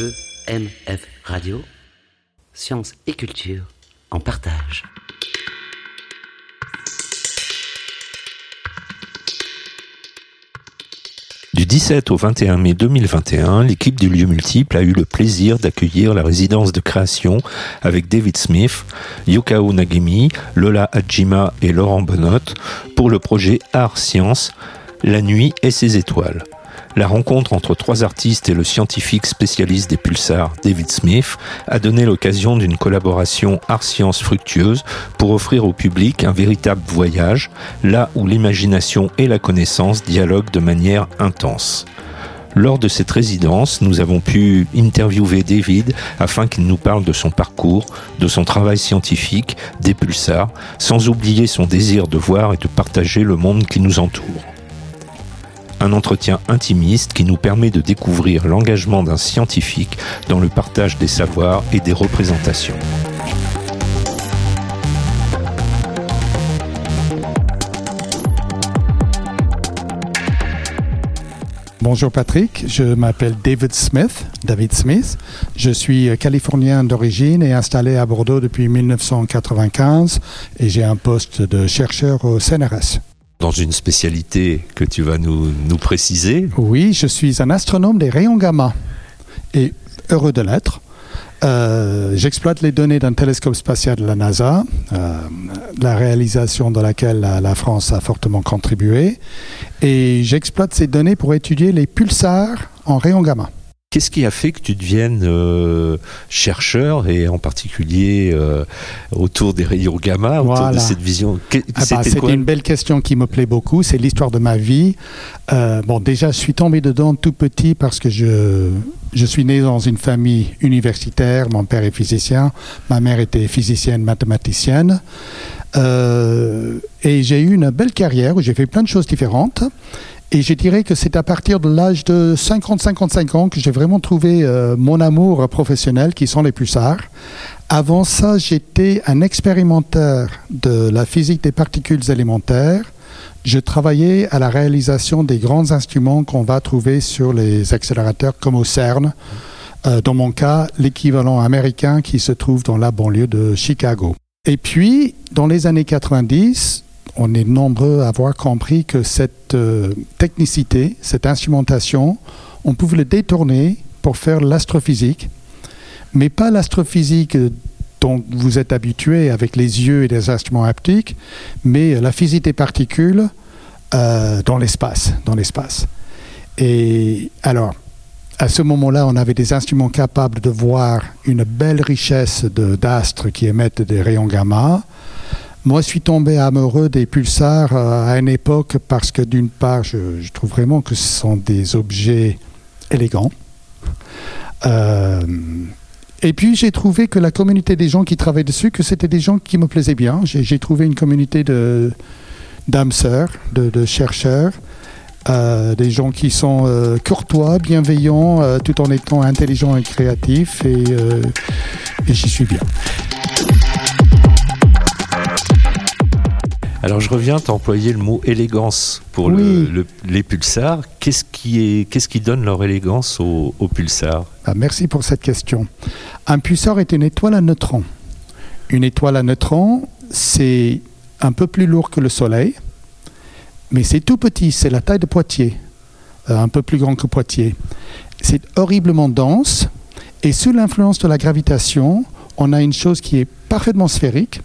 EMF Radio, sciences et culture en partage. Du 17 au 21 mai 2021, l'équipe du lieu multiple a eu le plaisir d'accueillir la résidence de création avec David Smith, Yukao Nagemi, Lola Hajima et Laurent Bonot pour le projet Art Science, La nuit et ses étoiles. La rencontre entre trois artistes et le scientifique spécialiste des pulsars David Smith a donné l'occasion d'une collaboration art-science fructueuse pour offrir au public un véritable voyage, là où l'imagination et la connaissance dialoguent de manière intense. Lors de cette résidence, nous avons pu interviewer David afin qu'il nous parle de son parcours, de son travail scientifique, des pulsars, sans oublier son désir de voir et de partager le monde qui nous entoure un entretien intimiste qui nous permet de découvrir l'engagement d'un scientifique dans le partage des savoirs et des représentations. Bonjour Patrick, je m'appelle David Smith, David Smith. Je suis californien d'origine et installé à Bordeaux depuis 1995 et j'ai un poste de chercheur au CNRS dans une spécialité que tu vas nous, nous préciser. Oui, je suis un astronome des rayons gamma et heureux de l'être. Euh, j'exploite les données d'un télescope spatial de la NASA, euh, la réalisation de laquelle la, la, France a fortement contribué. Et j'exploite ces données pour étudier les pulsars en rayons gamma. Qu'est-ce qui a fait que tu deviennes euh, chercheur et en particulier euh, autour des rayons gamma, autour voilà. de cette vision? Ah bah, C'était une belle question qui me plaît beaucoup. C'est l'histoire de ma vie. Euh, bon, déjà, je suis tombé dedans tout petit parce que je, je suis né dans une famille universitaire. Mon père est physicien, ma mère était physicienne, mathématicienne. Et j'ai eu une belle carrière où j'ai fait plein de choses différentes. Et je dirais que c'est à partir de l'âge de 50-55 ans que j'ai vraiment trouvé euh, mon amour professionnel, qui sont les pulsars. Avant ça, j'étais un expérimentateur de la physique des particules élémentaires. Je travaillais à la réalisation des grands instruments qu'on va trouver sur les accélérateurs comme au CERN. Euh, dans mon cas, l'équivalent américain qui se trouve dans la banlieue de Chicago. Et puis, dans les années 90, on est nombreux à avoir compris que cette euh, technicité, cette instrumentation, on pouvait le détourner pour faire l'astrophysique, mais pas l'astrophysique dont vous êtes habitué avec les yeux et des instruments haptiques, mais la physique des particules euh, dans l'espace, dans l'espace. Et alors, à ce moment-là, on avait des instruments capables de voir une belle richesse d'astres qui émettent des rayons gamma. Moi, je suis tombé amoureux des pulsars euh, à une époque parce que d'une part, je, trouve vraiment que ce sont des objets élégants. Euh, et puis, j'ai trouvé que la communauté des gens qui travaillaient dessus, que c'était des gens qui me plaisaient bien. J'ai trouvé une communauté d'âmes sœurs, de, de, chercheurs, euh, des gens qui sont courtois, bienveillants, tout en étant intelligents et créatifs. Et j'y suis bien. Alors je reviens, tu employé le mot élégance pour oui. le, le, les pulsars. Qu'est-ce qui, est, qu'est-ce qui donne leur élégance aux, aux pulsars ah, Merci pour cette question. Un pulsar est une étoile à neutrons. Une étoile à neutrons, c'est un peu plus lourd que le Soleil, mais c'est tout petit, c'est la taille de Poitiers, euh, un peu plus grand que Poitiers. C'est horriblement dense, et sous l'influence de la gravitation, on a une chose qui est parfaitement sphérique,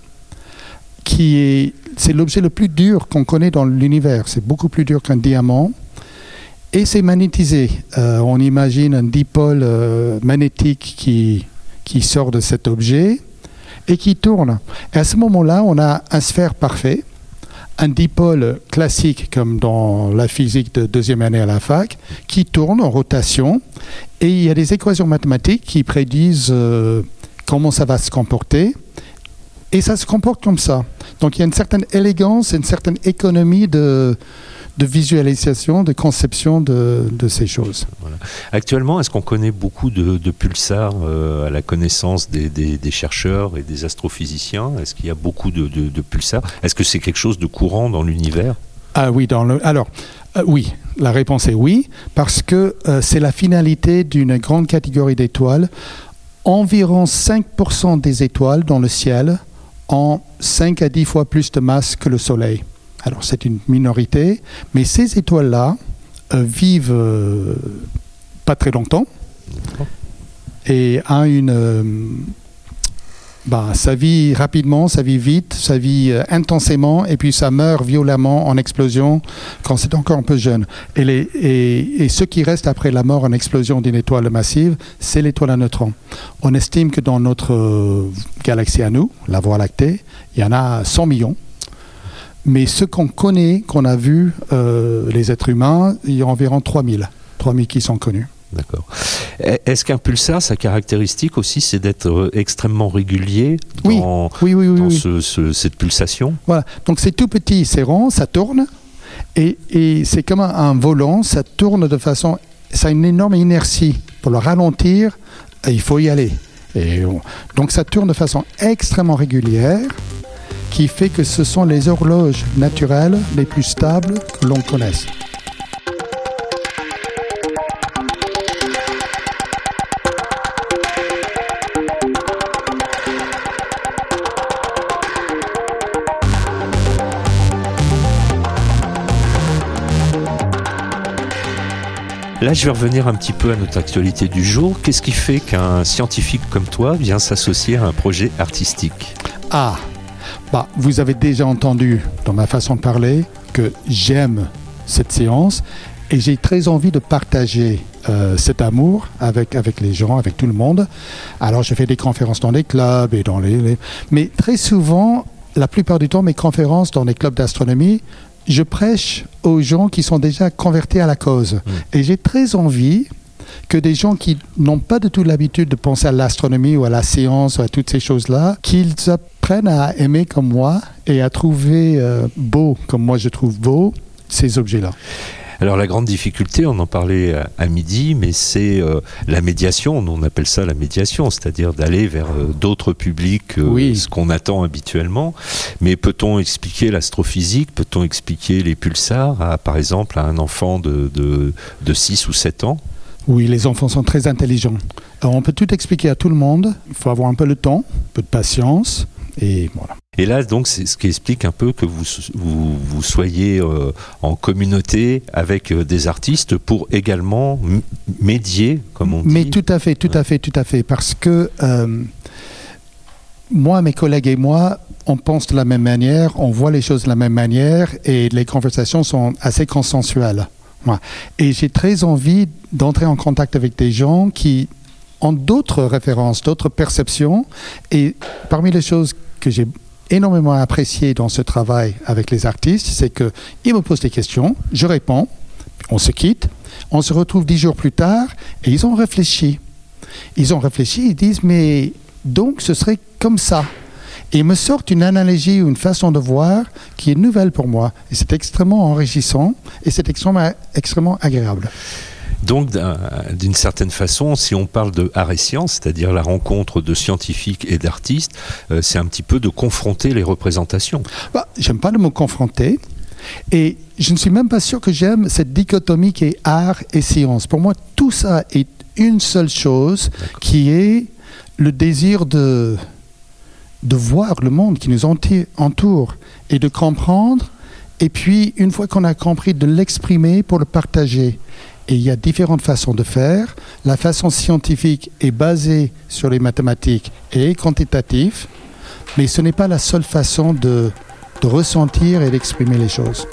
qui est c'est l'objet le plus dur qu'on connaît dans l'univers. C'est beaucoup plus dur qu'un diamant. Et c'est magnétisé. Euh, on imagine un dipôle euh, magnétique qui, qui sort de cet objet et qui tourne. Et à ce moment-là, on a un sphère parfait, un dipôle classique comme dans la physique de deuxième année à la fac, qui tourne en rotation. Et il y a des équations mathématiques qui prédisent euh, comment ça va se comporter. Et ça se comporte comme ça. Donc il y a une certaine élégance, une certaine économie de, de visualisation, de conception de, de ces choses. Voilà. Actuellement, est-ce qu'on connaît beaucoup de, de pulsars euh, à la connaissance des, des, des, chercheurs et des astrophysiciens? Est-ce qu'il y a beaucoup de, de pulsars Est-ce que c'est quelque chose de courant dans l'univers? Ah oui, dans le, alors euh, oui, La réponse est oui, parce que euh, c'est la finalité d'une grande catégorie d'étoiles. Environ 5% des étoiles dans le ciel ont 5 à 10 fois plus de masse que le Soleil. Alors c'est une minorité, mais ces étoiles-là euh, vivent euh, pas très longtemps et a une euh, bah, ça vit rapidement, ça vit vite, ça vit euh, intensément, et puis ça meurt violemment en explosion quand c'est encore un peu jeune. Et, les, et, et ce qui reste après la mort en explosion d'une étoile massive, c'est l'étoile à neutrons. On estime que dans notre euh, galaxie à nous, la Voie lactée, il y en a 100 millions. Mais ce qu'on connaît, qu'on a vu, euh, les êtres humains, il y a environ 3000. 3000 qui sont connus. D'accord. Est-ce qu'un pulsar, sa caractéristique aussi, c'est d'être euh, extrêmement régulier dans, oui, oui, oui. dans oui. ce- ce- cette pulsation? Voilà. Donc c'est tout petit, c'est rond, ça tourne. Et, et c'est comme un, volant, ça tourne de façon. Ça a une énorme inertie. Pour le ralentir, il faut y aller. Et on- donc ça tourne de façon extrêmement régulière, qui fait que ce sont les horloges naturelles les plus stables que l'on connaisse. Là, je vais revenir un petit peu à notre actualité du jour. Qu'est-ce qui fait qu'un scientifique comme toi vient s'associer à un projet artistique? Ah, bah, vous avez déjà entendu dans ma façon de parler que j'aime cette séance et j'ai très envie de partager euh, cet amour avec, les gens, avec tout le monde. Alors, je fais des conférences dans les clubs et dans les- Mais très souvent, la plupart du temps, mes conférences dans les clubs d'astronomie, je prêche aux gens qui sont déjà convertis à la cause. Et j'ai très envie que des gens qui n'ont pas du tout l'habitude de penser à l'astronomie ou à la science ou à toutes ces choses-là, qu'ils apprennent à aimer comme moi et à trouver euh, beau, comme moi je trouve beau, ces objets-là. Alors la grande difficulté, on en parlait à, à midi, mais c'est euh, la médiation. On appelle ça la médiation, c'est-à-dire d'aller vers euh, d'autres publics, Oui. ce qu'on attend habituellement. Mais peut-on expliquer l'astrophysique? Peut-on expliquer les pulsars, à, par exemple, à un enfant de, de, de 6 ou 7 ans? Oui, les enfants sont très intelligents. Alors, on peut tout expliquer à tout le monde. Il faut avoir un peu de temps, un peu de patience. Et voilà. Et là, donc, c'est ce qui explique un peu que vous, vous, vous soyez euh, en communauté avec euh, des artistes pour également médier, comme on dit. Mais tout à fait, tout à fait, tout à fait. Parce que euh, moi, mes collègues et moi, on pense de la même manière, on voit les choses de la même manière et les conversations sont assez consensuelles. Et j'ai très envie d'entrer en contact avec des gens qui ont d'autres références, d'autres perceptions. Et parmi les choses que j'ai énormément appréciées dans ce travail avec les artistes, c'est qu'ils me posent des questions, je réponds, on se quitte, on se retrouve dix jours plus tard et ils ont réfléchi. Ils ont réfléchi, ils disent, mais donc ce serait comme ça. Et ils me sortent une analogie ou une façon de voir qui est nouvelle pour moi. Et c'est extrêmement enrichissant et c'est extrêmement, extrêmement agréable. Donc, d'un- d'une certaine façon, si on parle de art et science, c'est-à-dire la rencontre de scientifiques et d'artistes, euh, c'est un petit peu de confronter les représentations. Bah, j'aime pas le mot confronter. Et je ne suis même pas sûr que j'aime cette dichotomie qui est art et science. Pour moi, tout ça est une seule chose qui est le désir de, de voir le monde qui nous entoure et de comprendre. Et puis, une fois qu'on a compris, de l'exprimer pour le partager. Et il y a différentes façons de faire. La façon scientifique est basée sur les mathématiques et quantitative, mais ce n'est pas la seule façon de, de ressentir et d'exprimer les choses.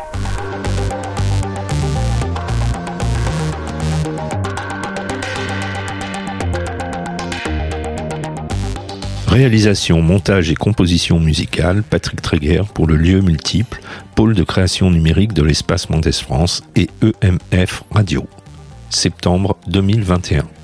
Réalisation, montage et composition musicale, Patrick Tréguer pour le lieu multiple, de création numérique de l'espace Mendès France et EMF Radio. Septembre 2021.